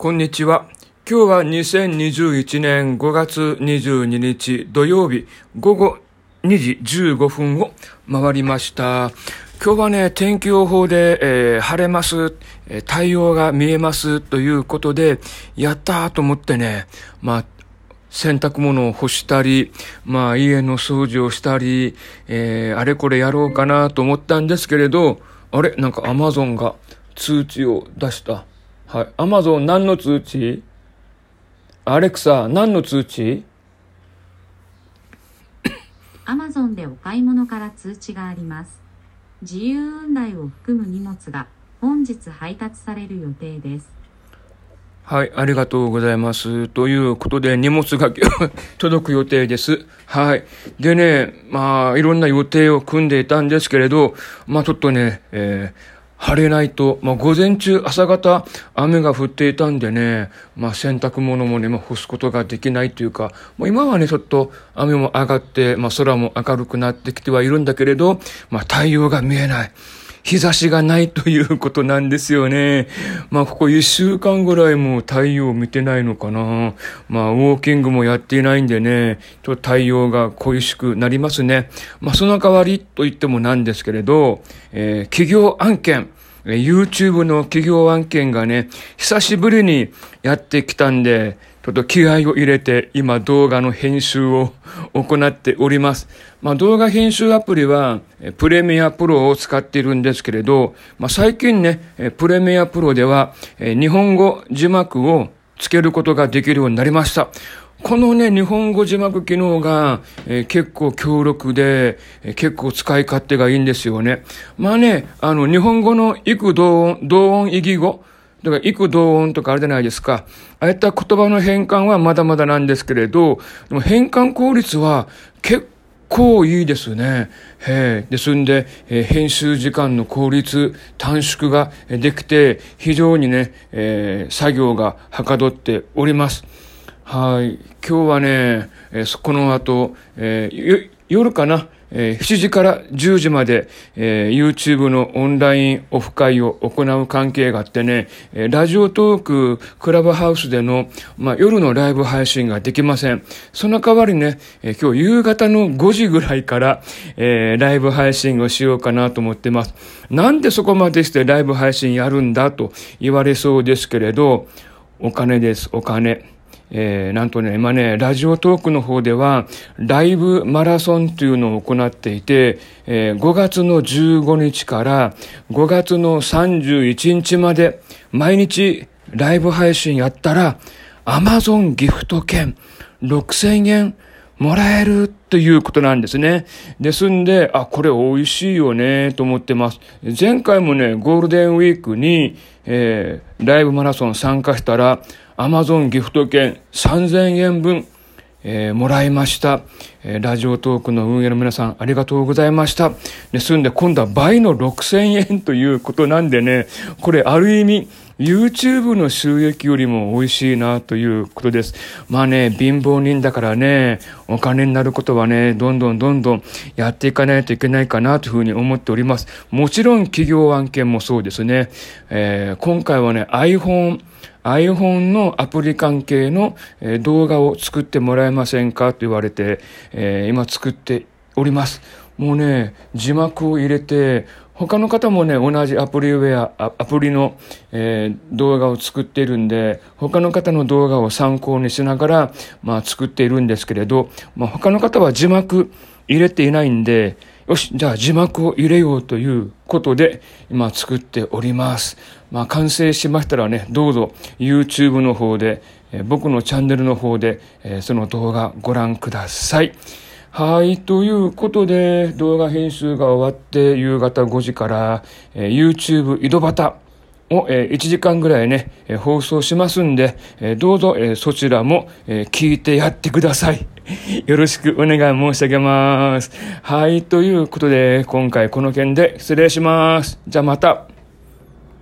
こんにちは。今日は2021年5月22日土曜日午後2時15分を回りました。今日はね、天気予報で、えー、晴れます、えー、太陽が見えますということで、やったーと思ってね、まあ、洗濯物を干したり、まあ家の掃除をしたり、えー、あれこれやろうかなと思ったんですけれど、あれ？なんかアマゾンが通知を出した。はい。アマゾン何の通知？アレクサ、何の通知？アマゾンでお買い物から通知があります。自由運来を含む荷物が本日配達される予定です。はい、ありがとうございます。ということで、荷物が届く予定です。はい。でね、まあ、いろんな予定を組んでいたんですけれど、まあ、ちょっとね、えー晴れないと、まあ、午前中、朝方、雨が降っていたんでね、まあ、洗濯物もね、まあ、干すことができないというか、もう、今はね、ちょっと雨も上がって、まあ、空も明るくなってきてはいるんだけれど、まあ、太陽が見えない。日差しがないということなんですよね。まあ、ここ一週間ぐらいも太陽見てないのかな。まあ、ウォーキングもやっていないんでね、と太陽が恋しくなりますね。まあ、その代わりと言ってもなんですけれど、えー、企業案件、YouTube の企業案件がね、久しぶりにやってきたんで、ちょっと気合を入れて今動画の編集を行っております。まあ動画編集アプリはプレミアプロを使っているんですけれど、まあ最近ね、プレミアプロでは日本語字幕をつけることができるようになりました。このね、日本語字幕機能が、えー、結構強力で、えー、結構使い勝手がいいんですよね。まあね、あの、日本語の幾同音、同音異義語、だから、幾同音とかあるじゃないですか。ああいった言葉の変換はまだまだなんですけれど、でも変換効率は結構いいですね。へですんで、えー、編集時間の効率、短縮ができて、非常にね、えー、作業がはかどっております。はい。今日はね、えー、この後、えー、夜かな、えー、7時から10時まで、えー、YouTube のオンラインオフ会を行う関係があってね、えー、ラジオトーククラブハウスでの、まあ、夜のライブ配信ができません。その代わりね、えー、今日夕方の5時ぐらいから、えー、ライブ配信をしようかなと思ってます。なんでそこまでしてライブ配信やるんだと言われそうですけれど、お金です、お金。えー、なんとね、今ね、ラジオトークの方では、ライブマラソンというのを行っていて、えー、5月の15日から5月の31日まで、毎日ライブ配信やったら、アマゾンギフト券6000円もらえるということなんですね。ですんで、あ、これ美味しいよね、と思ってます。前回もね、ゴールデンウィークに、えー、ライブマラソン参加したら、アマゾンギフト券3000円分、えー、もらいました、えー、ラジオトークの運営の皆さんありがとうございました。ですんで今度は倍の6000円ということなんでね、これある意味 YouTube の収益よりも美味しいなということです。まあね、貧乏人だからね、お金になることはね、どんどんどんどんやっていかないといけないかなというふうに思っております。もちろん企業案件もそうですね。えー、今回はね、iPhone iPhone のアプリ関係の、動画を作ってもらえませんかと言われて、えー、今作っております。もうね、字幕を入れて、他の方もね、同じアプリウェア、アプリの、えー、動画を作っているんで、他の方の動画を参考にしながら、まあ作っているんですけれど、まあ他の方は字幕入れていないんで、よし、じゃあ字幕を入れようということで、今作っております。まあ完成しましたらね、どうぞ YouTube の方で、え、僕のチャンネルの方で、え、その動画ご覧ください。はい。ということで、動画編集が終わって夕方5時から、えー、YouTube 井戸端を、えー、1時間ぐらいね、えー、放送しますんで、えー、どうぞ、えー、そちらも、えー、聞いてやってください。よろしくお願い申し上げます。はい。ということで、今回この件で失礼します。じゃあまた。